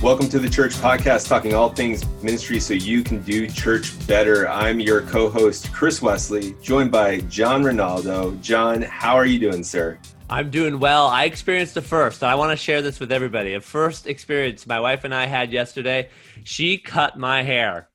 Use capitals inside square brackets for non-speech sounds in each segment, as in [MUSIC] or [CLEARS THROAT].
Welcome to the Church Podcast, talking all things ministry so you can do church better. I'm your co host, Chris Wesley, joined by John Ronaldo. John, how are you doing, sir? I'm doing well. I experienced a first. I want to share this with everybody. A first experience my wife and I had yesterday. She cut my hair.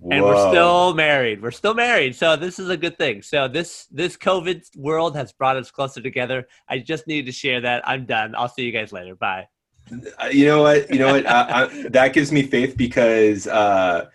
Whoa. And we're still married. We're still married. So this is a good thing. So this this COVID world has brought us closer together. I just needed to share that. I'm done. I'll see you guys later. Bye. Uh, you know what? You know what? I, I, that gives me faith because uh,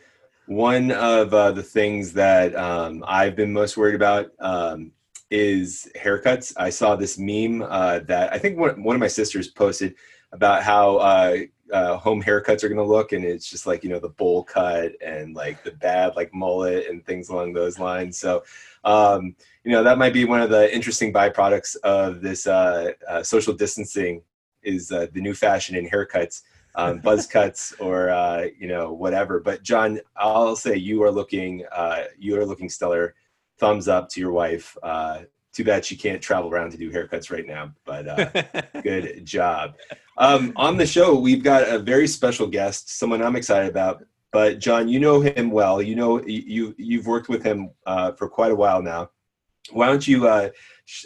one of uh, the things that um, I've been most worried about um, is haircuts. I saw this meme uh, that I think one, one of my sisters posted about how uh, uh, home haircuts are going to look, and it's just like you know the bowl cut and like the bad like mullet and things along those lines. So. Um, you know that might be one of the interesting byproducts of this social distancing is uh, the new fashion in haircuts, um, [LAUGHS] buzz cuts or uh, you know whatever. But John, I'll say you are looking uh, you are looking stellar. Thumbs up to your wife. Uh, too bad she can't travel around to do haircuts right now, but uh, [LAUGHS] good job. Um, on the show, we've got a very special guest, someone I'm excited about. But John, you know him well. You know you you've worked with him uh, for quite a while now. Why don't you uh,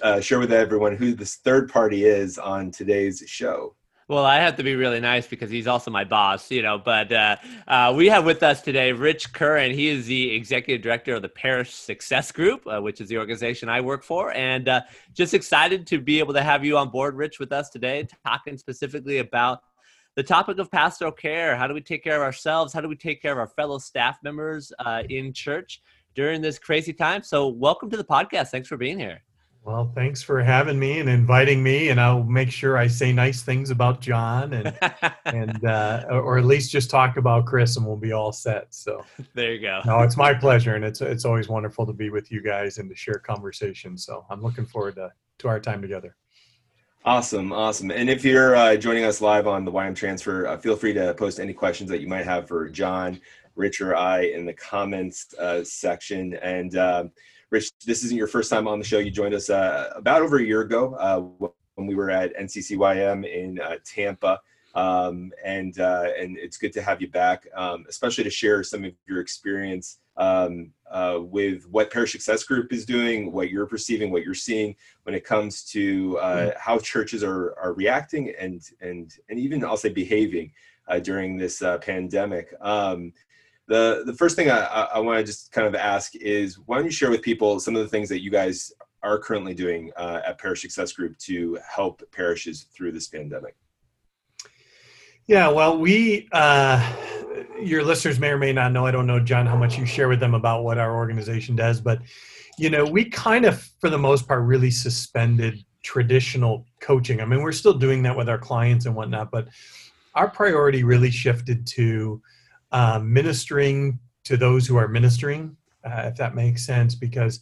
uh, share with everyone who this third party is on today's show. Well, I have to be really nice because he's also my boss, you know. But uh, uh, we have with us today Rich Curran. He is the executive director of the Parish Success Group, uh, which is the organization I work for. And uh, just excited to be able to have you on board, Rich, with us today, talking specifically about the topic of pastoral care. How do we take care of ourselves? How do we take care of our fellow staff members uh, in church during this crazy time? So, welcome to the podcast. Thanks for being here. Well, thanks for having me and inviting me, and I'll make sure I say nice things about John and [LAUGHS] and uh, or at least just talk about Chris, and we'll be all set. So there you go. No, it's my pleasure, and it's it's always wonderful to be with you guys and to share conversation. So I'm looking forward to to our time together. Awesome, awesome. And if you're uh, joining us live on the YM Transfer, uh, feel free to post any questions that you might have for John, Rich, or I in the comments uh, section, and um, Rich, this isn't your first time on the show. You joined us uh, about over a year ago uh, when we were at NCCYM in uh, Tampa. Um, and uh, and it's good to have you back, um, especially to share some of your experience um, uh, with what Parish Success Group is doing, what you're perceiving, what you're seeing when it comes to uh, mm-hmm. how churches are are reacting and and and even I'll say behaving during this pandemic. Um, the the first thing I, I want to just kind of ask is why don't you share with people some of the things that you guys are currently doing uh, at Parish Success Group to help parishes through this pandemic? Yeah, well, we, uh, your listeners may or may not know, I don't know, John, how much you share with them about what our organization does, but, you know, we kind of, for the most part, really suspended traditional coaching. I mean, we're still doing that with our clients and whatnot, but our priority really shifted to uh, ministering to those who are ministering, uh, if that makes sense, because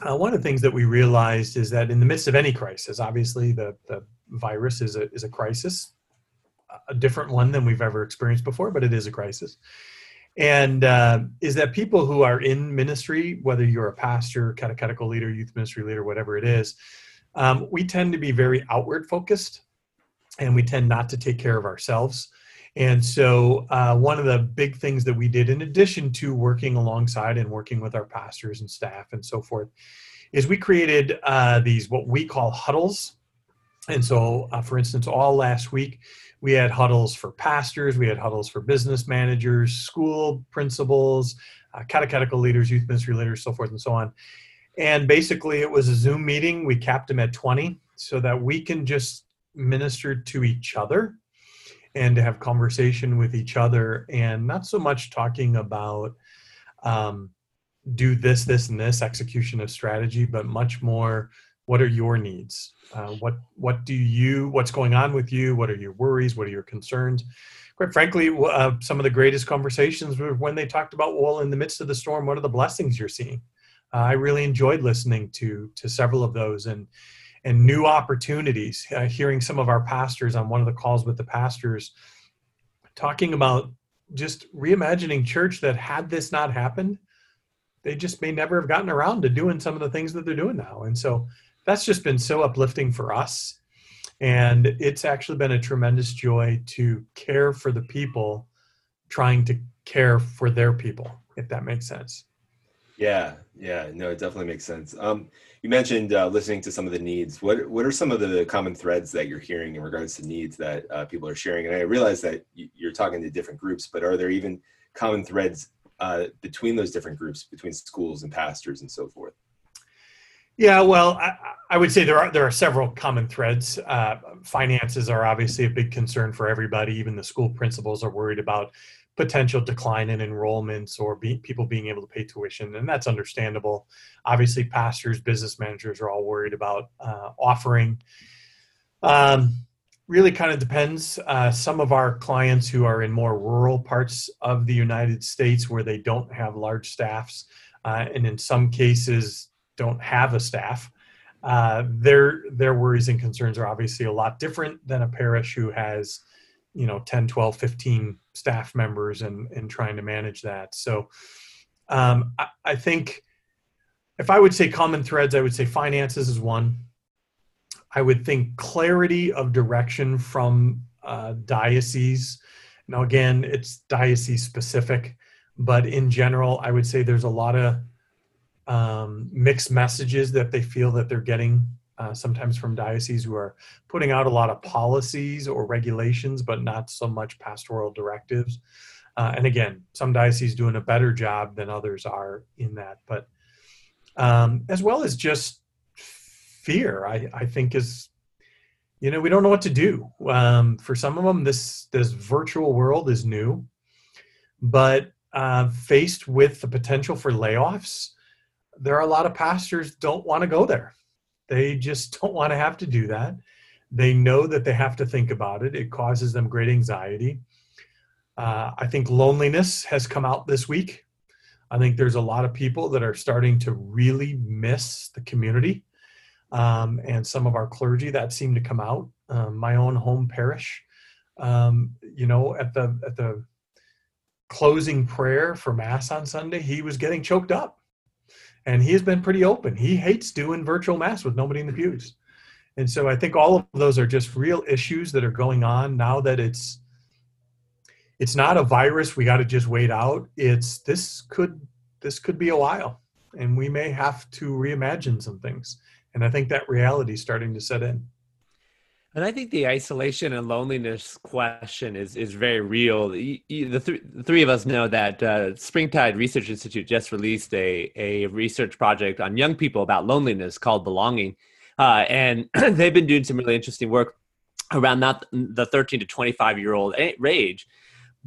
uh, one of the things that we realized is that in the midst of any crisis, obviously the, the virus is a, is a crisis, a different one than we've ever experienced before, but it is a crisis. And uh, is that people who are in ministry, whether you're a pastor, catechetical leader, youth ministry leader, whatever it is, um, we tend to be very outward focused and we tend not to take care of ourselves. And so, uh, one of the big things that we did, in addition to working alongside and working with our pastors and staff and so forth, is we created uh, these what we call huddles. And so, uh, for instance, all last week, we had huddles for pastors, we had huddles for business managers, school principals, uh, catechetical leaders, youth ministry leaders, so forth and so on. And basically, it was a Zoom meeting. We capped them at 20 so that we can just minister to each other and to have conversation with each other and not so much talking about um, do this this and this execution of strategy but much more what are your needs? Uh, what what do you what's going on with you? What are your worries? What are your concerns? Quite frankly uh, some of the greatest conversations were when they talked about well in the midst of the storm what are the blessings you're seeing? Uh, i really enjoyed listening to to several of those and and new opportunities. Uh, hearing some of our pastors on one of the calls with the pastors talking about just reimagining church that had this not happened, they just may never have gotten around to doing some of the things that they're doing now. And so that's just been so uplifting for us. And it's actually been a tremendous joy to care for the people trying to care for their people, if that makes sense. Yeah, yeah, no, it definitely makes sense. Um, you mentioned uh, listening to some of the needs. What what are some of the common threads that you're hearing in regards to needs that uh, people are sharing? And I realize that you're talking to different groups, but are there even common threads uh, between those different groups, between schools and pastors and so forth? Yeah, well, I, I would say there are there are several common threads. Uh, finances are obviously a big concern for everybody. Even the school principals are worried about potential decline in enrollments or be, people being able to pay tuition, and that's understandable. Obviously, pastors, business managers are all worried about uh, offering. Um, really kind of depends. Uh, some of our clients who are in more rural parts of the United States where they don't have large staffs, uh, and in some cases don't have a staff, uh, their their worries and concerns are obviously a lot different than a parish who has you know 10 12 15 staff members and and trying to manage that. So um, I, I, think if i would say common threads i would say finances is one. I would think clarity of direction from uh, diocese now again it's diocese specific but in general i would say there's a lot of um, mixed messages that they feel that they're getting uh, sometimes from dioceses who are putting out a lot of policies or regulations, but not so much pastoral directives. Uh, and again, some dioceses doing a better job than others are in that. But um, as well as just fear, I, I think is you know we don't know what to do. Um, for some of them, this this virtual world is new, but uh, faced with the potential for layoffs, there are a lot of pastors don't want to go there they just [LAUGHS] don't want to have to do that. They know that they have to think about it. It causes them great anxiety. Uh, I think loneliness has come out this week. I think there's a lot of people that are starting to really miss the community. Um, and some of our clergy that seemed to come out. Um, my own home parish, um, you know, at the at the closing prayer for mass on Sunday, he was getting choked up and he has been pretty open. He hates doing virtual mass with nobody in the pews. And so I think all of those are just real issues that are going on now that it's it's not a virus we got to just wait out. It's this could this could be a while and we may have to reimagine some things. And I think that reality is starting to set in. And I think the isolation and loneliness question is is very real. the, th- the three of us know that uh, Springtide Research Institute just released a, a research project on young people about loneliness called Belonging. Uh, and [CLEARS THROAT] they've been doing some really interesting work around not the 13 to 25 year old age.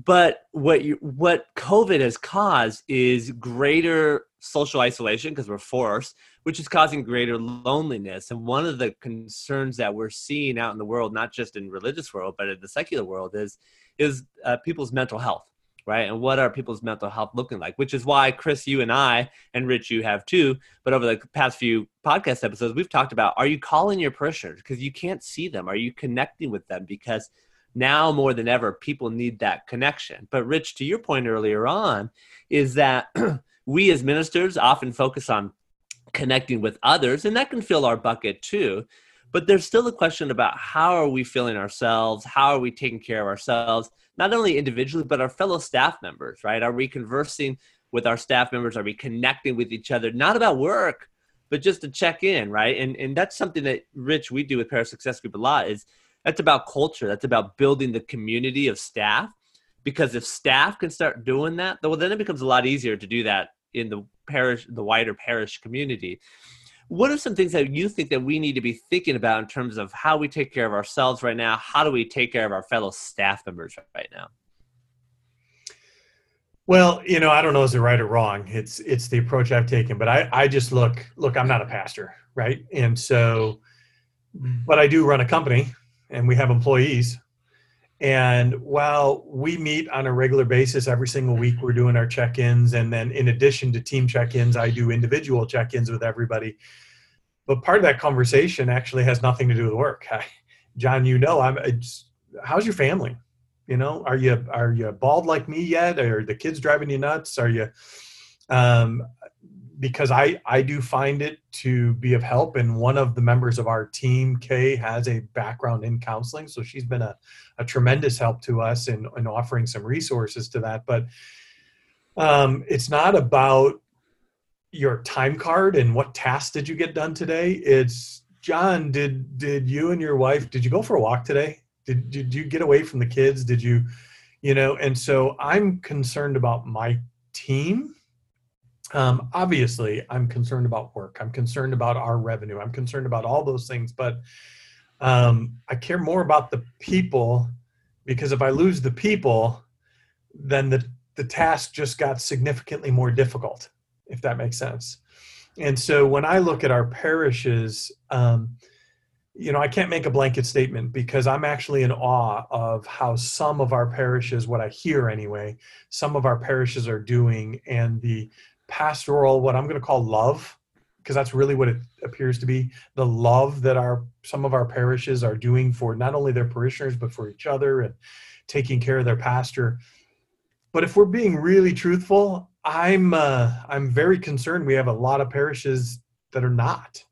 But what you, what COVID has caused is greater social isolation because we're forced, which is causing greater loneliness. And one of the concerns that we're seeing out in the world, not just in religious world, but in the secular world, is is uh, people's mental health, right? And what are people's mental health looking like? Which is why Chris, you and I, and Rich, you have too. But over the past few podcast episodes, we've talked about: Are you calling your parishioners because you can't see them? Are you connecting with them because now more than ever people need that connection but rich to your point earlier on is that [CLEARS THROAT] we as ministers often focus on connecting with others, and that can fill our bucket too. But there's still a question about how are we feeling ourselves? How are we taking care of ourselves, not only individually, but our fellow staff members, right? Are we conversing with our staff members? Are we connecting with each other? Not about work, but just to check in, right? And and that's something that Rich we do with Parish Success Group a lot is that's about culture. That's about building the community of staff. Because if staff can start doing that, well, then it becomes a lot easier to do that in the parish, the wider parish community. What are some things that you think that we need to be thinking about in terms of how we take care of ourselves right now? How do we take care of our fellow staff members right now? Well, you know, I don't know is it right or wrong. It's it's the approach I've taken, but I I just look look. I'm not a pastor, right? And so, but I do run a company, and we have employees, and while we meet on a regular basis every single week, we're doing our check ins. And then, in addition to team check ins, I do individual check ins with everybody. But part of that conversation actually has nothing to do with work. [LAUGHS] John, you know, I'm. how's your family? You know, are you are you bald like me yet? Are the kids driving you nuts? Are you? Um, because I I do find it to be of help. And one of the members of our team, Kay, has a background in counseling, so she's been a, a tremendous help to us in, in offering some resources to that. But um, it's not about your time card and what tasks did you get done today. It's John, did did you and your wife did you go for a walk today? Did did you get away from the kids? Did you, you know? And so I'm concerned about my team um, obviously i'm concerned about work. I'm concerned about our revenue. I'm concerned about all those things but um, i care more about the people because if i lose the people then the, the task just got significantly more difficult if that makes sense. And so when i look at our parishes um, you know i can't make a blanket statement because i'm actually in awe of how some of our parishes what i hear anyway some of our parishes are doing and the pastoral, what I'm going to call love, because that's really what it appears to be the love that our some of our parishes are doing for not only their parishioners but for each other and taking care of their pastor. But if we're being really truthful, I'm uh, I'm very concerned. We have a lot of parishes that are not.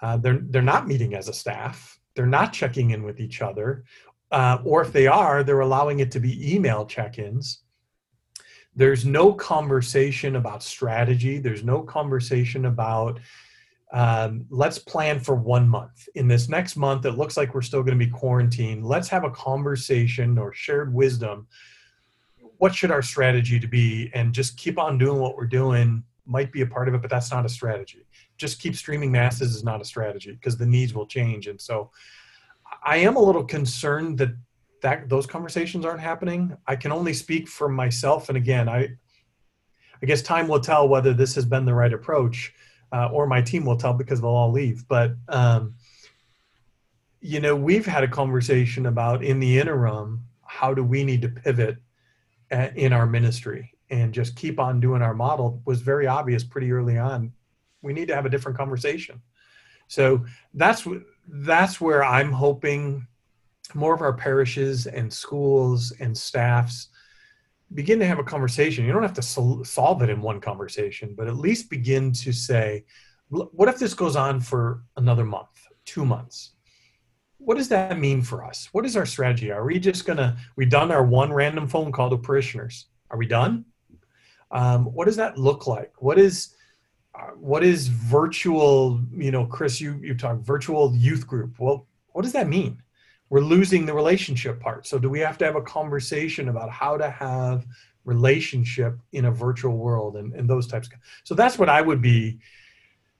Uh, they're they're not meeting as a staff. They're not checking in with each other, uh, or if they are, they're allowing it to be email check-ins there's no conversation about strategy. There's no conversation about um, let's plan for one month. In this next month it looks like we're still going to be quarantined. Let's have a conversation or shared wisdom. What should our strategy to be? And just keep on doing what we're doing. Might be a part of it but that's not a strategy. Just keep streaming masses is not a strategy because the needs will change. And so i am a little concerned that that those conversations aren't happening. I can only speak for myself, and again, I I guess time will tell whether this has been the right approach, uh, or my team will tell because they'll all leave. But um, you know, we've had a conversation about in the interim, how do we need to pivot at, in our ministry and just keep on doing our model was very obvious pretty early on. We need to have a different conversation. So that's that's where I'm hoping more of our parishes and schools and staffs begin to have a conversation. You don't have to sol- solve it in one conversation, but at least begin to say, what if this goes on for another month, two months? What does that mean for us? What is our strategy? Are we just gonna, we've done our one random phone call to parishioners. Are we done? Um, what does that look like? What is, uh, what is virtual, you know, Chris, you, you talk virtual youth group. Well, what does that mean? We're losing the relationship part. So do we have to have a conversation about how to have relationship in a virtual world and, and those types of so that's what I would be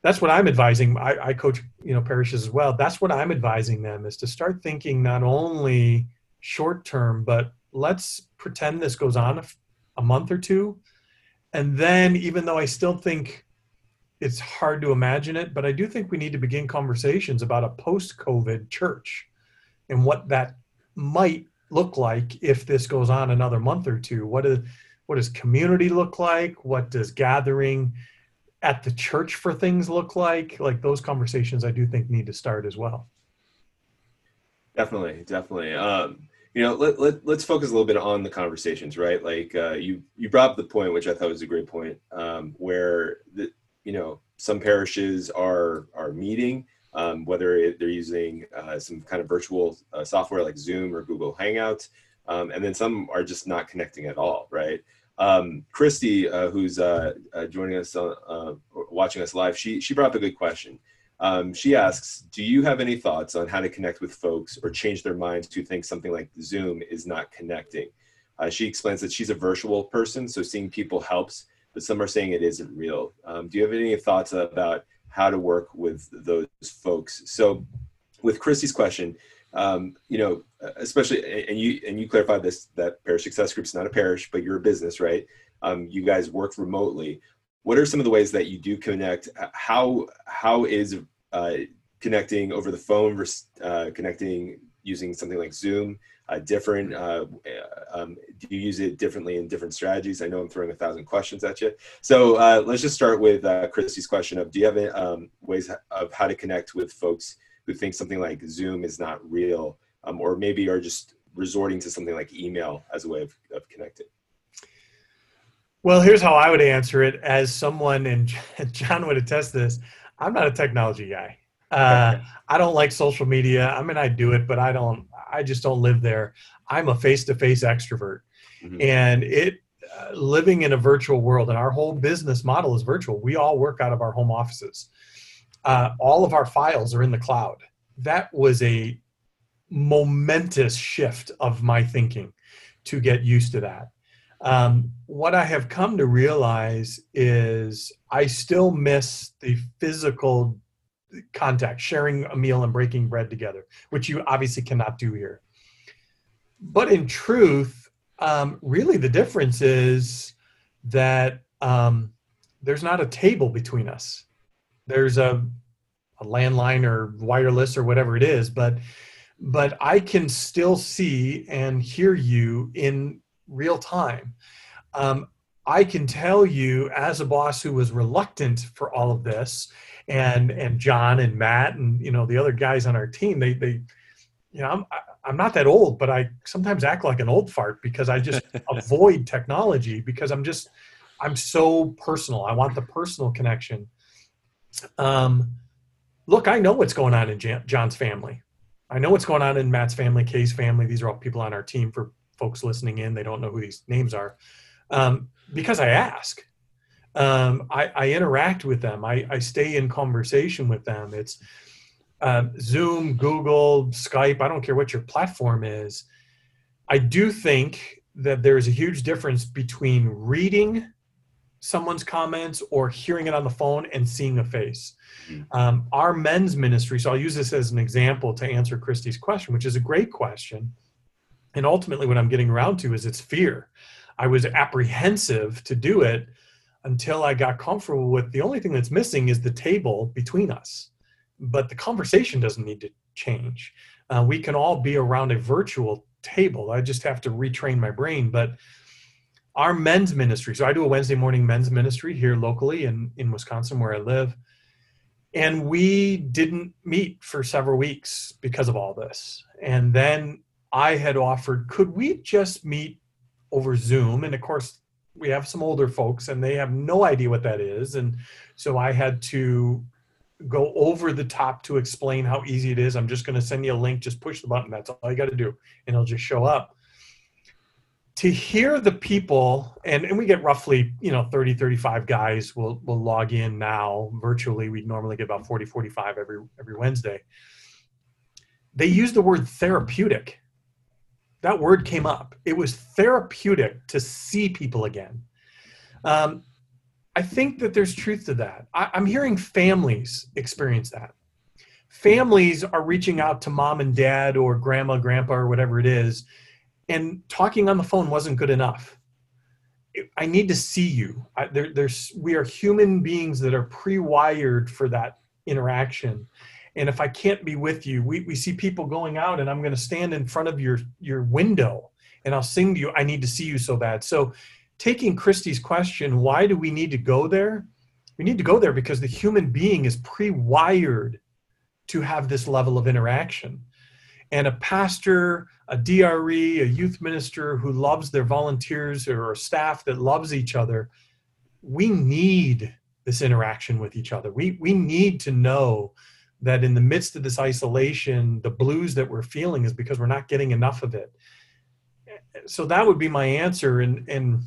that's what I'm advising. I, I coach, you know, parishes as well. That's what I'm advising them is to start thinking not only short term, but let's pretend this goes on a, a month or two. And then even though I still think it's hard to imagine it, but I do think we need to begin conversations about a post COVID church and what that might look like if this goes on another month or two. What is what does community look like? What does gathering at the church for things look like? Like those conversations, I do think need to start as well. Definitely, definitely. Um, you know, let, let, let's focus a little bit on the conversations, right? Like uh, you, you brought up the point, which I thought was a great point, um, where the, you know, some parishes are, are meeting, um, whether they're using uh, some kind of virtual uh, software like Zoom or Google Hangouts, um, and then some are just not connecting at all, right? Um, Christy, uh, who's uh, uh, joining us, uh, watching us live, she she brought up a good question. Um, she asks, "Do you have any thoughts on how to connect with folks or change their minds to think something like Zoom is not connecting?" she explains that she's a virtual person, so seeing people helps, but some are saying it isn't real. Um, do you have any thoughts about how to work with those folks. So, with Christy's question, um, you know, especially, and you and you clarified this that Parish Success Group is not a parish, but you're a business, right? Um, you guys work remotely. What are some of the ways that you do connect? How how is uh, connecting over the phone versus uh, connecting using something like Zoom? Uh, different? Uh, um, do you use it differently in different strategies? I know I'm throwing a thousand questions at you. So uh, let's just start with uh, Christy's question of, do you have um, ways of how to connect with folks who think something like Zoom is not real, um, or maybe are just resorting to something like email as a way of, of connecting? Well, here's how I would answer it as someone, and [LAUGHS] John would attest this. I'm not a technology guy. Uh, [LAUGHS] I don't like social media. I mean, I do it, but I don't. I just don't live there. I'm a face-to-face extrovert, mm-hmm. and it uh, living in a virtual world, and our whole business model is virtual. We all work out of our home offices. Uh, all of our files are in the cloud. That was a momentous shift of my thinking to get used to that. Um, what I have come to realize is I still miss the physical contact, sharing a meal and breaking bread together, which you obviously cannot do here. But in truth, um, really the difference is that um, there's not a table between us. There's a, a landline or wireless or whatever it is, but but I can still see and hear you in real time. Um, I can tell you as a boss who was reluctant for all of this, and and John and Matt and you know the other guys on our team, they they, you know, I'm I'm not that old, but I sometimes act like an old fart because I just [LAUGHS] avoid technology because I'm just I'm so personal. I want the personal connection. Um, look, I know what's going on in John's family. I know what's going on in Matt's family, Kay's family. These are all people on our team for folks listening in. They don't know who these names are um, because I ask. Um, I, I, interact with them. I, I, stay in conversation with them. It's um, Zoom, Google, Skype. I don't care what your platform is. I do think that there's a huge difference between reading someone's comments or hearing it on the phone and seeing a face. Mm-hmm. Um, our men's ministry, so I'll use this as an example to answer Christy's question, which is a great question. And ultimately, what I'm getting around to is it's fear. I was apprehensive to do it until I got comfortable with the only thing that's missing is the table between us. But the conversation doesn't need to change. Uh, we can all be around a virtual table. I just have to retrain my brain. But our men's ministry. So I do a Wednesday morning men's ministry here locally in, in Wisconsin where I live. And we didn't meet for several weeks because of all this. And then I had offered, could we just meet over Zoom? And of course, we have some older folks and they have no idea what that is. And so I had to go over the top to explain how easy it is. I'm just going to send you a link, just push the button. That's all you got to do. And it'll just show up to hear the people and, and we get roughly you know 30 35 guys will will log in now virtually We'd normally get about 40 45 every every wednesday they use the word therapeutic that word came up. It was therapeutic to see people again. Um, i think that there's truth to that. I, i'm hearing families experience that. Families are reaching out to mom and dad or grandma grandpa or whatever it is and talking on the phone wasn't good enough. I need to see you. I, there, there's we are human beings that are pre-wired for that interaction and if i can't be with you we, we see people going out and i'm going to stand in front of your your window and i'll sing to you i need to see you so bad. So taking christy's question why do we need to go there? We need to go there because the human being is pre-wired to have this level of interaction. And a pastor, a DRE, a youth minister who loves their volunteers or staff that loves each other, we need this interaction with each other. We, we need to know that in the midst of this isolation, the blues that we're feeling is because we're not getting enough of it. So that would be my answer. And, and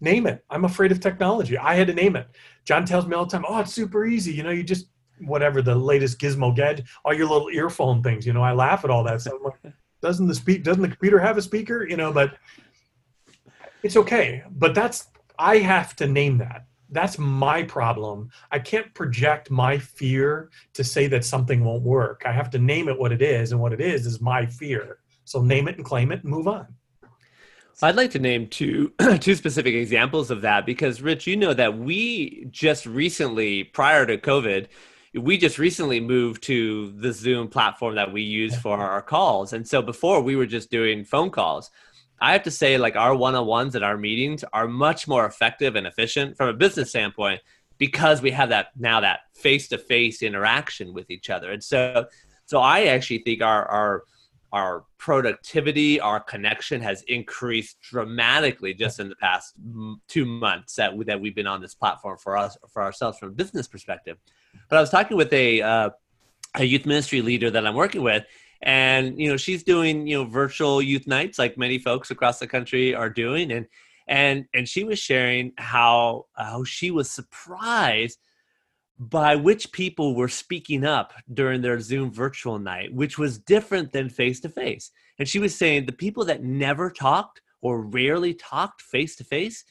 name it. I'm afraid of technology. I had to name it. John tells me all the time, oh, it's super easy. You know, you just whatever the latest gizmo gadget, all your little earphone things. You know, I laugh at all that stuff. Like, [LAUGHS] doesn't the speak? Doesn't the computer have a speaker? You know, but it's okay. But that's I have to name that. That's my problem. I can't project my fear to say that something won't work. I have to name it what it is, and what it is is my fear. So name it and claim it and move on. I'd like to name two [CLEARS THROAT] two specific examples of that because Rich, you know that we just recently, prior to COVID, we just recently moved to the Zoom platform that we use for our calls. And so before we were just doing phone calls. I have to say, like our one on ones and our meetings are much more effective and efficient from a business standpoint because we have that now that face to face interaction with each other. And so, so I actually think our, our, our productivity, our connection has increased dramatically just in the past two months that we, that we've been on this platform for us for ourselves from a business perspective. But I was talking with a uh, a youth ministry leader that I'm working with, and you know she's doing you know virtual youth nights like many folks across the country are doing, and and and she was sharing how how she was surprised by which people were speaking up during their Zoom virtual night, which was different than face to face. And she was saying the people that never talked or rarely talked face to face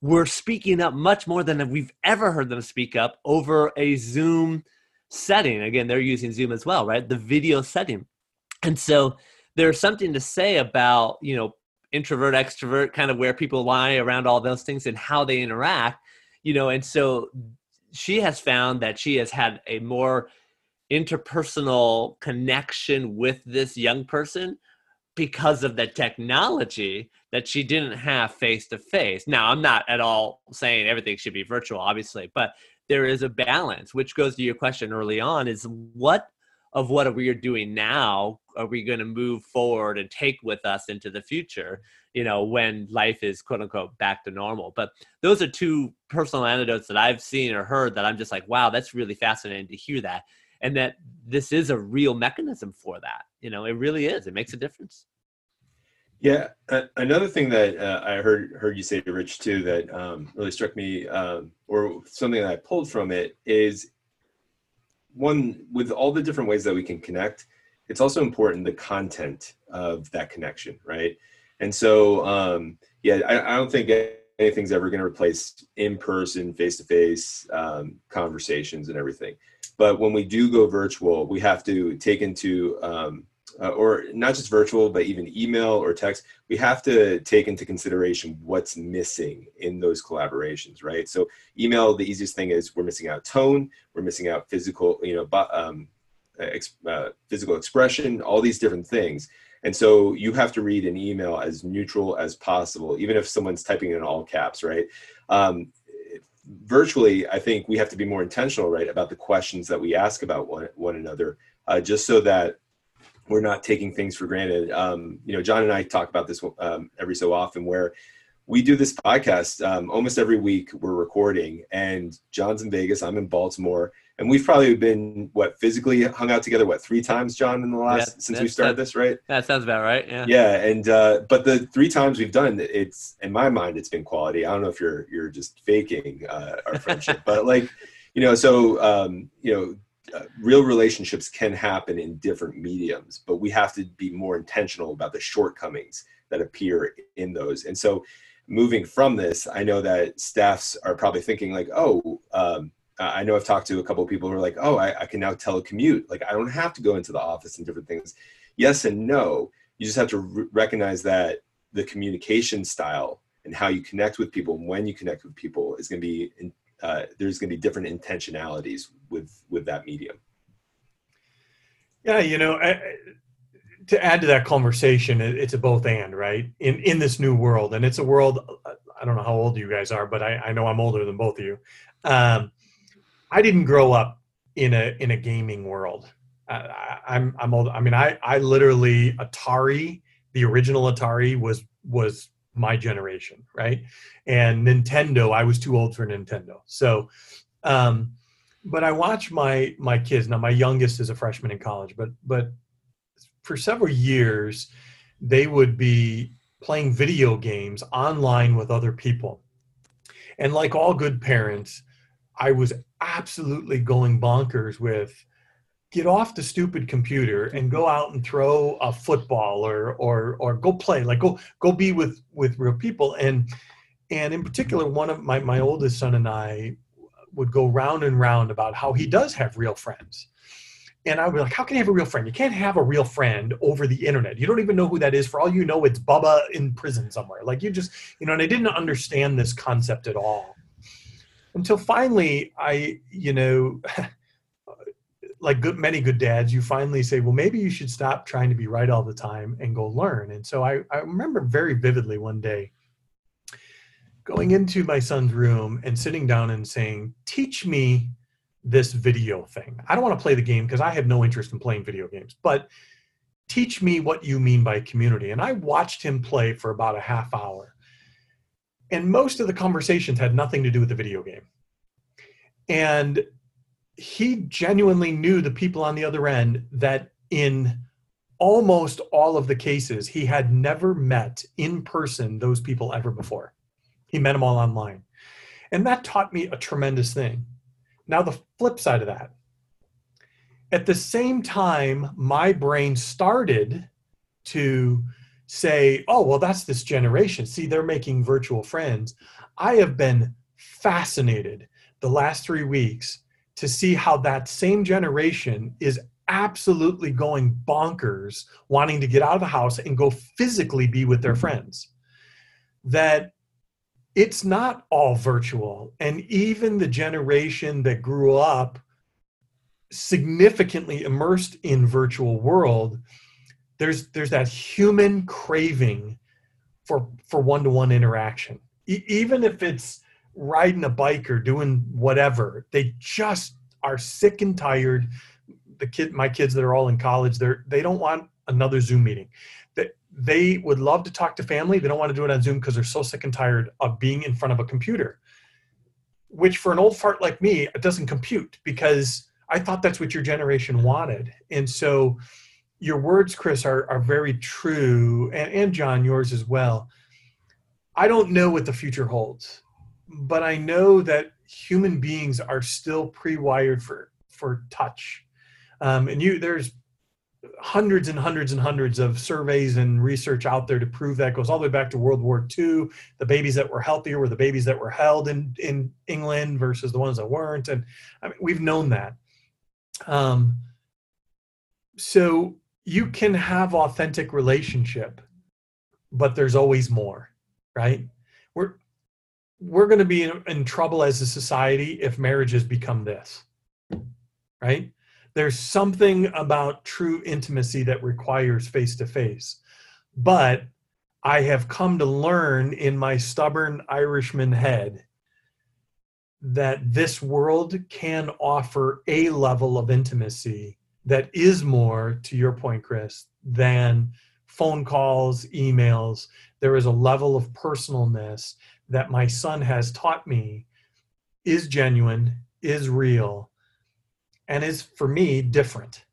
were speaking up much more than we've ever heard them speak up over a Zoom setting. Again, they're using Zoom as well, right? The video setting. And so there's something to say about, you know, introvert, extrovert, kind of where people lie around all those things and how they interact, you know, and so she has found that she has had a more interpersonal connection with this young person because of the technology that she didn't have face to face. Now, I'm not at all saying everything should be virtual, obviously, but there is a balance, which goes to your question early on is what of what we are doing now are we going to move forward and take with us into the future? you know, when life is quote unquote back to normal. But those are two personal anecdotes that I've seen or heard that I'm just like, wow, that's really fascinating to hear that. And that this is a real mechanism for that. You know, it really is. It makes a difference. Yeah, uh, another thing that uh, I heard heard you say to Rich too that um, really struck me, um, or something that I pulled from it is one with all the different ways that we can connect. It's also important the content of that connection, right? And so, um, yeah, I, I, don't think anything's ever going to replace in-person, face-to-face um, conversations and everything. But when we do go virtual, we have to take into, um, uh, or not just virtual, but even email or text, we have to take into consideration what's missing in those collaborations, right? So email, the easiest thing is we're missing out tone, we're missing out physical, you know, um, ex- uh, physical expression, all these different things. And so you have to read an email as neutral as possible, even if someone's typing in all caps, right? Um, virtually, I think we have to be more intentional, right, about the questions that we ask about one, one another, uh, just so that we're not taking things for granted. Um, you know, John and I talk about this um, every so often where we do this podcast um, almost every week we're recording and john's in vegas i'm in baltimore and we've probably been what physically hung out together what three times john in the last yeah, since we started this right? That sounds about right yeah. Yeah and uh, but the three times we've done it's in my mind it's been quality. I don't know if you're you're just faking uh, our friendship [LAUGHS] but like you know so um, you know uh, real relationships can happen in different mediums but we have to be more intentional about the shortcomings that appear in those and so moving from this i know that staffs are probably thinking like oh um, I know I've talked to a couple of people who are like, oh, I, I can now telecommute. Like, I don't have to go into the office and different things. Yes and no. You just have to re- recognize that the communication style and how you connect with people and when you connect with people is going to be in, uh, there's going to be different intentionalities with with that medium. Yeah, you know, I, to add to that conversation, it's a both and, right? In in this new world, and it's a world. I don't know how old you guys are, but I, I know I'm older than both of you. Um, I didn't grow up in a in a gaming world. I, I'm I'm old. I mean, I I literally Atari, the original Atari was was my generation, right? And Nintendo, I was too old for Nintendo. So, um, but I watch my my kids now. My youngest is a freshman in college, but but for several years, they would be playing video games online with other people, and like all good parents, I was absolutely going bonkers with get off the stupid computer and go out and throw a football or or or go play like go go be with with real people and and in particular one of my my oldest son and I would go round and round about how he does have real friends and I would be like, how can you have a real friend? You can't have a real friend over the internet. You don't even know who that is. For all you know, it's Bubba in prison somewhere. Like you just, you know, and I didn't understand this concept at all until finally I, you know, [LAUGHS] like good, many good dads, you finally say, well, maybe you should stop trying to be right all the time and go learn. And so I, I remember very vividly one day going into my son's room and sitting down and saying, teach me this video thing. I don't want to play the game because I have no interest in playing video games, but teach me what you mean by community. And I watched him play for about a half hour. And most of the conversations had nothing to do with the video game. And he genuinely knew the people on the other end that in almost all of the cases, he had never met in person those people ever before. He met them all online. And that taught me a tremendous thing. Now, the flip side of that, at the same time, my brain started to say, oh, well, that's this generation. See, they're making virtual friends. I have been fascinated the last three weeks to see how that same generation is absolutely going bonkers wanting to get out of the house and go physically be with their friends. That it's not all virtual. And even the generation that grew up significantly immersed in virtual world, there's there's that human craving for for one-to-one interaction. E- even if it's riding a bike or doing whatever, they just are sick and tired. The kid, my kids that are all in college, they're they don't want another Zoom meeting. They, they would love to talk to family. They don't want to do it on Zoom because they're so sick and tired of being in front of a computer. Which for an old fart like me, it doesn't compute because I thought that's what your generation wanted. And so your words, Chris, are, are very true, and, and John, yours as well. I don't know what the future holds, but I know that human beings are still pre-wired for for touch. Um, and you there's hundreds and hundreds and hundreds of surveys and research out there to prove that goes all the way back to World War II. The babies that were healthier were the babies that were held in in England versus the ones that weren't, and I mean, we've known that. Um, so you can have authentic relationship, but there's always more, right? We're going to be in, in trouble as a society if marriages become this, right? There's something about true intimacy that requires face to face. But I have come to learn in my stubborn Irishman head that this world can offer a level of intimacy that is more, to your point, Chris, than phone calls, emails. There is a level of personalness that my son has taught me is genuine, is real, and is for me different.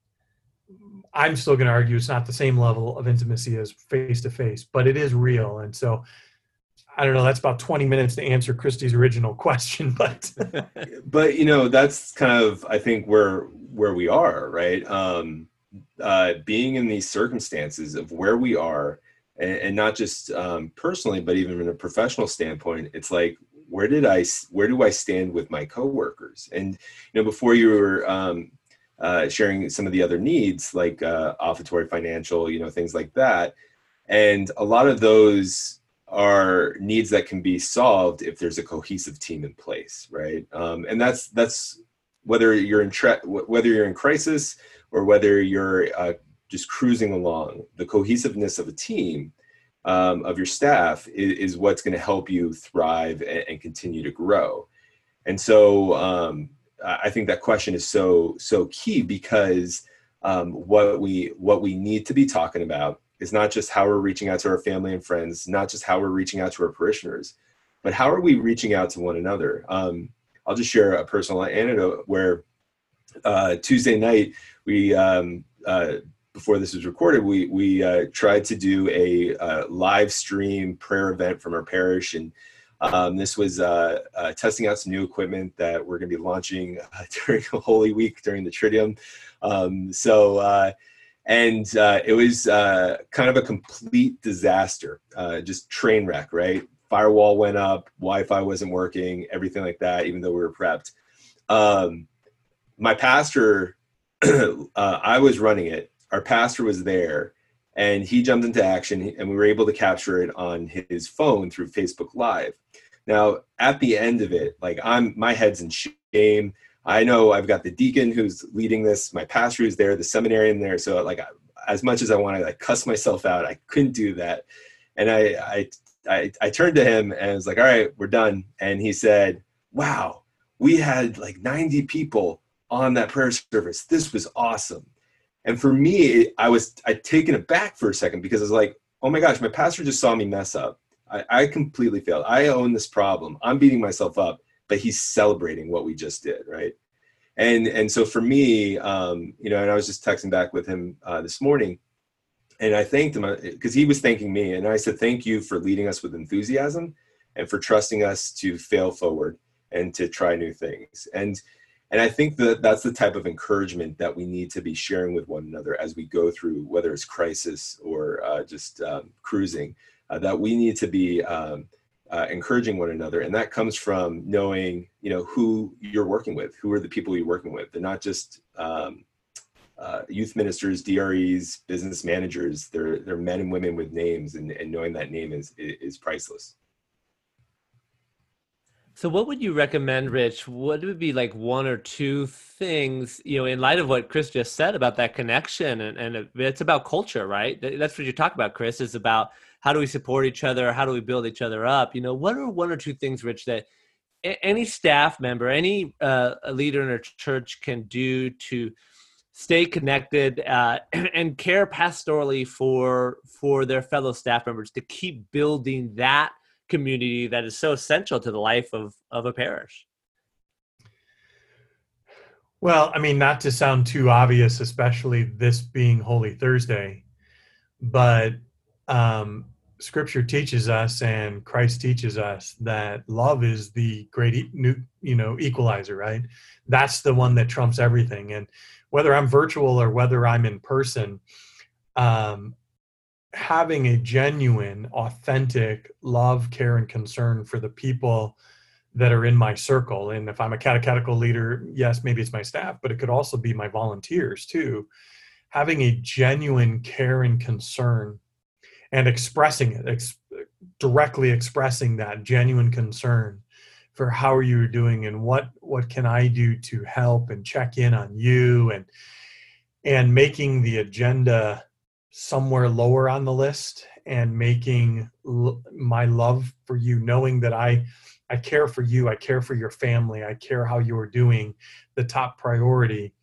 I'm still going to argue it's not the same level of intimacy as face to face, but it is real. And so I don't know. That's about 20 minutes to answer Christy's original [LAUGHS] question, but [LAUGHS] but you know that's kind of I think where where we are, right? Um, uh, being in these circumstances of where we are, and, and not just um, personally, but even in a professional standpoint, it's like where did I where do I stand with my coworkers? And you know, before you were um, uh, sharing some of the other needs like uh, offertory financial, you know, things like that, and a lot of those are needs that can be solved if there's a cohesive team in place, right? Um, and that's that's whether you're in tre- whether you're in crisis or whether you're uh, just cruising along. The cohesiveness of a team um, of your staff is, is what's going to help you thrive and, and, continue to grow. And so um, I think that question is so so key because um, what we what we need to be talking about is not just how we're reaching out to our family and friends, not just how we're reaching out to our parishioners, but how are we reaching out to one another? Um, I'll just share a personal anecdote where uh, Tuesday night we um, uh, before this was recorded, we we uh, tried to do a, uh, live stream prayer event from our parish, and um, this was uh, uh, testing out some new equipment that we're going to be launching [LAUGHS] during Holy Week during the Triduum. Um, so and uh, it was uh, kind of a complete disaster, uh, just train wreck, right? Firewall went up, Wi-Fi wasn't working, everything like that. Even though we were prepped, um, my pastor, [CLEARS THROAT] uh, I was running it. Our pastor was there, and he jumped into action, and we were able to capture it on his phone through Facebook Live. Now, at the end of it, like I'm, my head's in shame. I know I've got the deacon who's leading this, my pastor who's there, the seminarian there. So like, as much as I want to like cuss myself out, I couldn't do that. And I, I, I, I turned to him and was like, all right, we're done. And he said, wow, we had like 90 people on that prayer service. This was awesome. And for me, I was I taken aback for a second because I was like, oh my gosh, my pastor just saw me mess up. I, I completely failed. I own this problem. I'm beating myself up, but he's celebrating what we just did, right? And and so for me, um, you know, and I was just texting back with him uh, this morning, and I thanked him because uh, he was thanking me, and I said, thank you for leading us with enthusiasm and for trusting us to fail forward and to try new things. And and I think that that's the type of encouragement that we need to be sharing with one another as we go through, whether it's crisis or uh, just um, cruising. Uh, that we need to be um, uh, encouraging one another, and that comes from knowing, you know, who you're working with, who are the people you're working with. They're not just um, uh, youth ministers, DREs, business managers. They're they're men and women with names, and, and knowing that name is is priceless. So, what would you recommend, Rich? What would be like one or two things, you know, in light of what Chris just said about that connection? And, and it's about culture, right? That's what you talk about, Chris, is about how do we support each other? How do we build each other up? You know, what are one or two things, Rich, that any staff member, any uh, leader in a church can do to stay connected uh, [CLEARS THROAT] and care pastorally for for their fellow staff members to keep building that community that is so essential to the life of of a parish. Well i mean not to sound too obvious especially this being holy thursday but um scripture teaches us and christ teaches us that love is the great new you know equalizer right? That's the one that trumps everything. And whether i'm virtual or whether i'm in person um, having a genuine, authentic love, care, and concern for the people that are in my circle. And if I'm a catechetical leader, yes, maybe it's my staff, but it could also be my volunteers too. Having a genuine care and concern and expressing it, ex- directly expressing that genuine concern for how are you doing and what what can I do to help and check in on you and and making the agenda somewhere lower on the list and making l- my love for you knowing that i i care for you i care for your family i care how you are doing the top priority.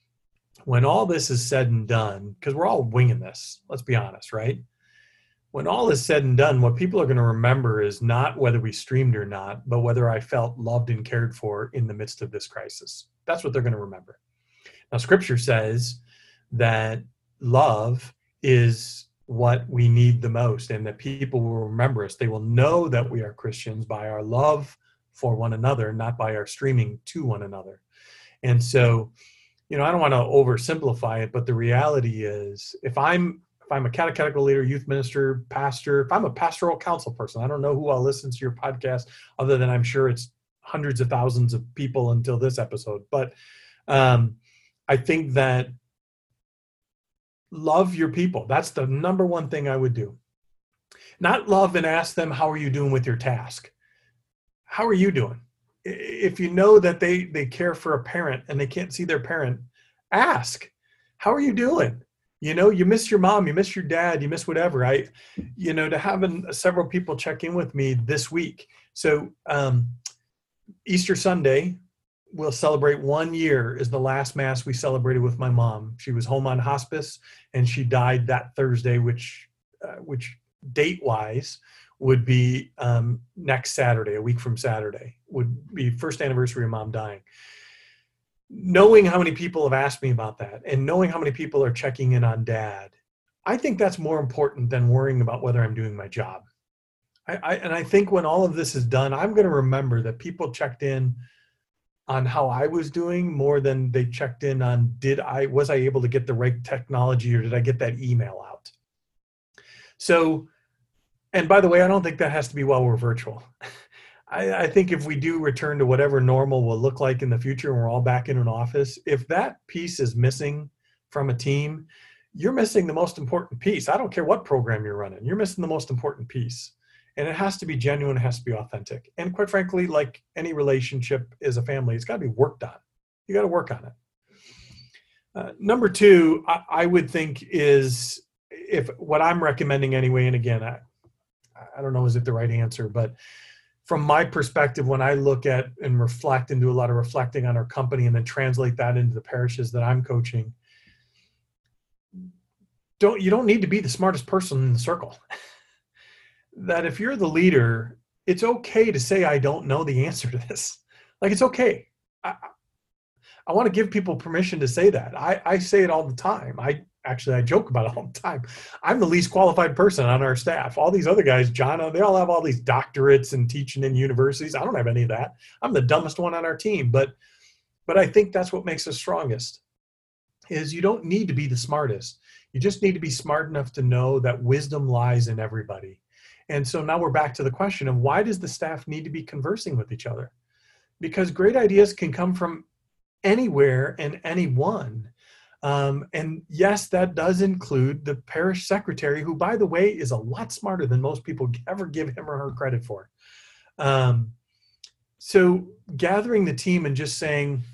When all this is said and done because we're all winging this let's be honest right? When all is said and done what people are going to remember is not whether we streamed or not but whether i felt loved and cared for in the midst of this crisis. That's what they're going to remember. Now scripture says that love is what we need the most and that people will remember us. They will know that we are christians by our love for one another not by our streaming to one another. And so you know i don't want to oversimplify it but the reality is if i'm if i'm a catechetical leader youth minister pastor if i'm a pastoral council person i don't know who i'll listen to your podcast other than i'm sure it's hundreds of thousands of people until this episode but um, i think that love your people. That's the number one thing I would do. Not love and ask them, how are you doing with your task? How are you doing? If you know that they, they care for a parent and they can't see their parent, ask, how are you doing? You know, you miss your mom, you miss your dad, you miss whatever. I, you know, to having several people check in with me this week. So, um, Easter Sunday, we'll celebrate one year is the last mass we celebrated with my mom. She was home on hospice and she died that Thursday, which uh, which date wise would be um, next Saturday, a week from Saturday, would be first anniversary of mom dying. Knowing how many people have asked me about that and knowing how many people are checking in on dad, I think that's more important than worrying about whether I'm doing my job. I, I and I think when all of this is done, I'm going to remember that people checked in on how I was doing more than they checked in on did I was I able to get the right technology or did I get that email out. So, and by the way, I don't think that has to be while we're virtual. [LAUGHS] I, I think if we do return to whatever normal will look like in the future and we're all back in an office, if that piece is missing from a team, you're missing the most important piece. I don't care what program you're running, you're missing the most important piece and it has to be genuine it has to be authentic. And quite frankly like any relationship is a family it's got to be worked on. You got to work on it. Uh, number two I, I, would think is if what i'm recommending anyway and again i i don't know is it the right answer but from my perspective when i look at and reflect and do a lot of reflecting on our company and then translate that into the parishes that i'm coaching don't you don't need to be the smartest person in the circle. [LAUGHS] that if you're the leader, it's okay to say I don't know the answer to this. Like it's okay. I, I want to give people permission to say that. I, I say it all the time. I actually I joke about it all the time. I'm the least qualified person on our staff. All these other guys, John, they all have all these doctorates and teaching in universities. I don't have any of that. I'm the dumbest one on our team, but but I think that's what makes us strongest. Is you don't need to be the smartest. You just need to be smart enough to know that wisdom lies in everybody. And so now we're back to the question of why does the staff need to be conversing with each other? Because great ideas can come from anywhere and anyone. Um, and yes, that does include the parish secretary, who, by the way, is a lot smarter than most people ever give him or her credit for. Um, so, gathering the team and just saying,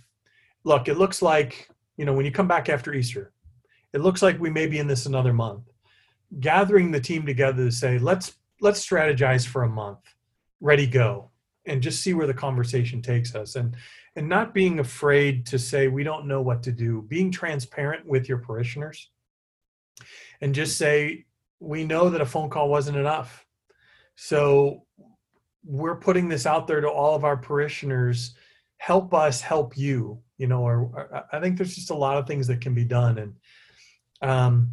look, it looks like, you know, when you come back after Easter, it looks like we may be in this another month. Gathering the team together to say, let's let's strategize for a month, ready go, and just see where the conversation takes us. And and not being afraid to say we don't know what to do, being transparent with your parishioners, and just say we know that a phone call wasn't enough. So we're putting this out there to all of our parishioners. Help us help you you know or, or, i think there's just a lot of things that can be done. And um,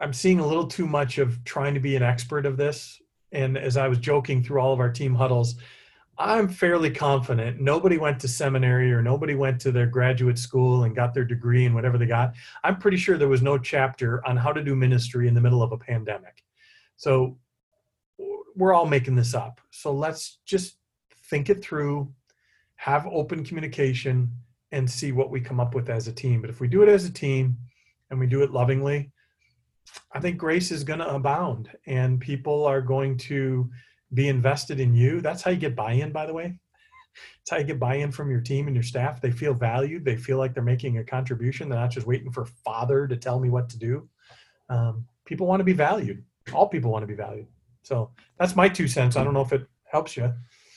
i'm seeing a little too much of trying to be an expert of this and as i was joking through all of our team huddles i'm fairly confident nobody went to seminary or nobody went to their graduate school and got their degree and whatever they got i'm pretty sure there was no chapter on how to do ministry in the middle of a pandemic so we're all making this up. So let's just think it through, have open communication, and see what we come up with as a team. But if we do it as a team and we do it lovingly, I think grace is going to abound and people are going to be invested in you. That's how you get buy in, by the way. It's how you get buy in from your team and your staff. They feel valued, they feel like they're making a contribution. They're not just waiting for father to tell me what to do. Um, people want to be valued. All people want to be valued. So that's my two cents. I don't know if it helps you.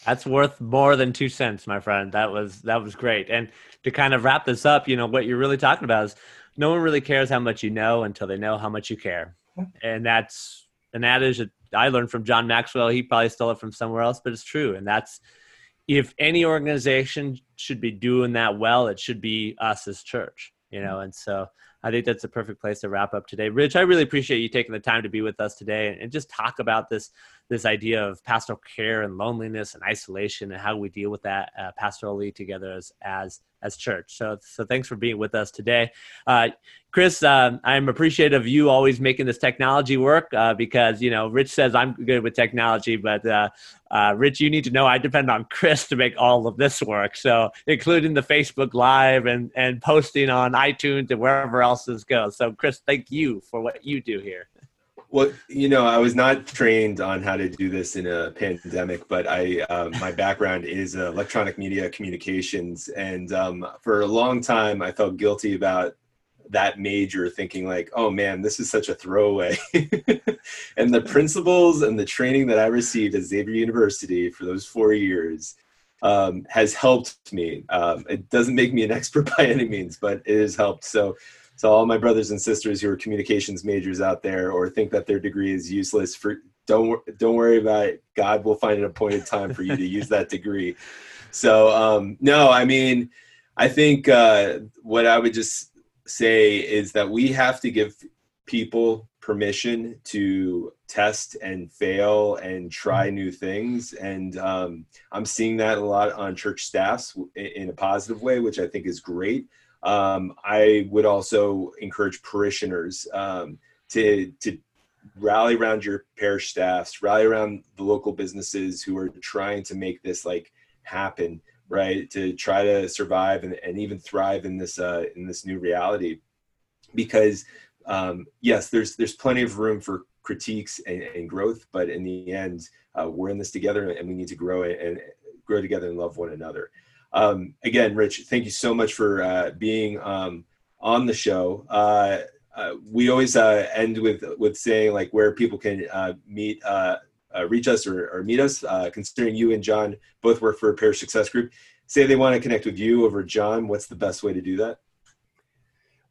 That's worth more than two cents, my friend. That was that was great. And to kind of wrap this up, you know what you're really talking about is no one really cares how much you know until they know how much you care, and that's an adage that I learned from John Maxwell. He probably stole it from somewhere else, but it's true. And that's if any organization should be doing that well, it should be us as church. You know, and so I think that's a perfect place to wrap up today. Rich, I really appreciate you taking the time to be with us today and, just talk about this this idea of pastoral care and loneliness and isolation and how we deal with that uh, pastorally together as as as church. So so thanks for being with us today, uh, Chris. Uh, I'm appreciative of you always making this technology work uh, because you know Rich says I'm good with technology, but uh, uh, Rich, you need to know I depend on [LAUGHS] Chris to make all of this work. So including the Facebook Live and and posting on iTunes and wherever else this goes. So Chris, thank you for what you do here. Well, you know, I was not trained on how to do this in a pandemic, but I um, my background is uh, electronic media communications, and um, for a long time I felt guilty about that major, thinking like, "Oh man, this is such a throwaway." [LAUGHS] and the principles and the training that I received at Xavier University for those four years um, has helped me. Um, it doesn't make me an [LAUGHS] expert by any means, but it has helped. So so all my brothers and sisters who are communications majors out there or think that their degree is useless for don't don't worry about it. God will find an appointed time for you to use that degree. So um, no i mean i think uh, what i would just say is that we have to give people permission to test and fail and try new things. And um, i'm seeing that a lot on church staffs in a positive way which i think is great um, I would also encourage parishioners um, to to rally around your parish staffs, rally around the local businesses who are trying to make this like happen, right? To try to survive and, and even thrive in this uh, in this new reality, because um, yes, there's there's plenty of room for critiques and, and growth, but in the end, uh, we're in this together, and we need to grow and grow together and love one another. Um, again, Rich, thank you so much for uh, being um, on the show. Uh, uh, we always uh, end with with saying like where people can uh, meet, uh, reach us or, or meet us. considering you and John both work for Parish Success Group, say they want to connect with you over John. What's the best way to do that?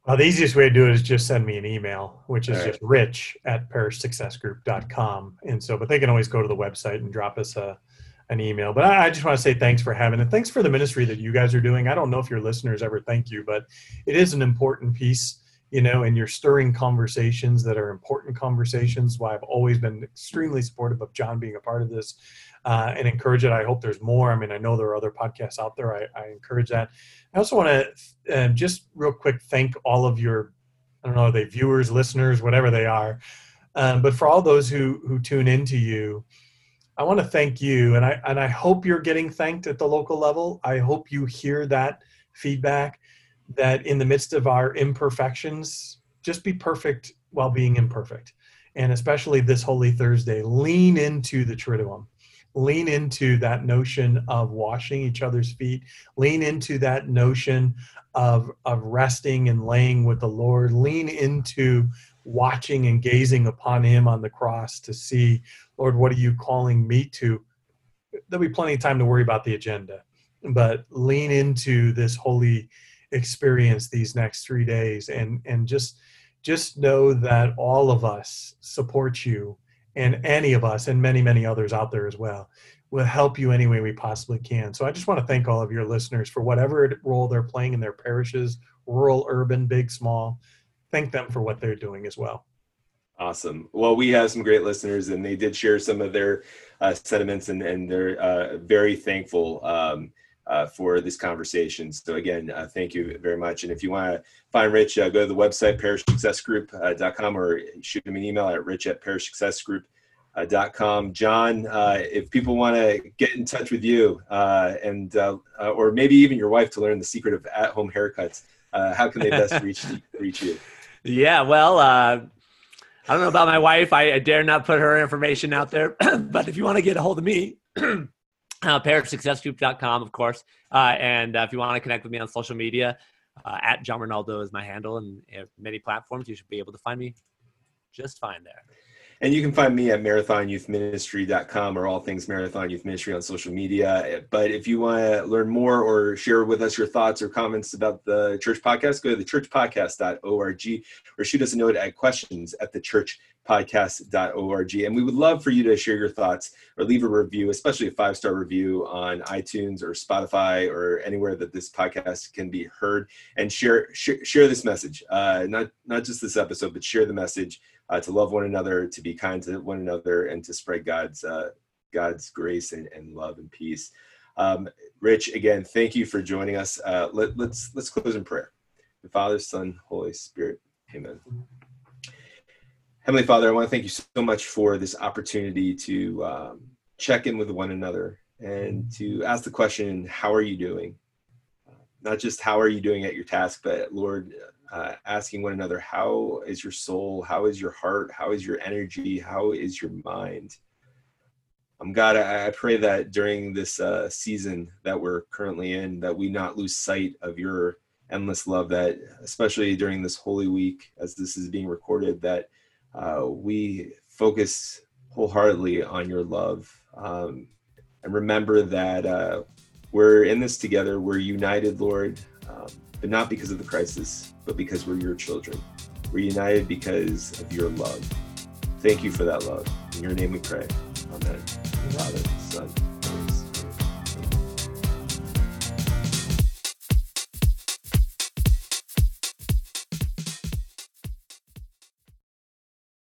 Well, the easiest way to do it is just send me an email, which is right. just rich at parishsuccessgroup.com. And so, but they can always go to the website and drop us a, an email. But I, I just want to say thanks for having it. Thanks for the ministry that you guys are doing. I don't know if your listeners ever thank you, but it is an important piece you know, and you're stirring conversations that are important conversations. Why I've always been extremely supportive of John being a part of this uh, and encourage it. I hope there's more. I mean, I know there are other podcasts out there. I, I encourage that. I also want to uh, just real quick thank all of your, I don't know, are they viewers, listeners, whatever they are, um, but for all those who who tune into you. I want to thank you, and I and I hope you're getting thanked at the local level. I hope you hear that feedback that in the midst of our imperfections, just be perfect while being imperfect. And especially this Holy Thursday, lean into the Triduum. Lean into that notion of washing each other's feet. Lean into that notion of, of resting and laying with the Lord. Lean into watching and gazing upon Him on the cross to see, Lord, what are you calling me to? There'll be plenty of time to worry about the agenda, but lean into this holy experience these next three days and and just just know that all of us support you and any of us and many many others out there as well will help you any way we possibly can. So i just want to thank all of your listeners for whatever role they're playing in their parishes rural urban big small. Thank them for what they're doing as well awesome well we have some great listeners and they did share some of their uh, sentiments and, and they're uh, very thankful um, uh, for this conversation. So again, uh, thank you very much. And if you want to find Rich, uh, go to the website parishsuccessgroup.com or shoot him an email at rich at parishsuccessgroup.com. John, uh, if people want to get in touch with you uh, and uh, or maybe even your wife to learn the secret of at-home haircuts, how can they best [LAUGHS] reach reach you? Yeah, well. I don't know about my wife. I, I, dare not put her information out there. [CLEARS THROAT] but if you want to get a hold of me, [CLEARS THROAT] uh, of course. Uh, and uh, if you want to connect with me on social media, uh, at John Ronaldo is my handle, and many platforms. You should be able to find me just fine there. And you can find me at marathonyouthministry.com or all things Marathon Youth Ministry on social media. But if you want to learn more or share with us your thoughts or comments about the church podcast, go to thechurchpodcast.org or shoot us a note at questions at the church podcast.org. And we would love for you to share your thoughts or leave a review, especially a five star review on iTunes or Spotify or anywhere that this podcast can be heard. And share share, share this message, uh, not not just this episode, but share the message uh, to love one another, to be kind to one another, and to spread God's uh, God's grace and, and love and peace. Um, Rich, again, thank you for joining us. Uh, let, let's let's close in prayer. The Father, Son, Holy Spirit. Amen. Heavenly Father, I want to thank you so much for this opportunity to um, check in with one another and to ask the question, How are you doing? Uh, not just how are you doing at your task, but Lord, uh, asking one another, How is your soul? How is your heart? How is your energy? How is your mind? Um, God, I, I pray that during this uh, season that we're currently in, that we not lose sight of your endless love, that especially during this Holy Week, as this is being recorded, that uh, we focus wholeheartedly on your love um, and remember that uh, we're in this together. We're united, Lord, um, but not because of the crisis, but because we're your children. We're united because of your love. Thank you for that love. In your name we pray. Amen. Father, Son,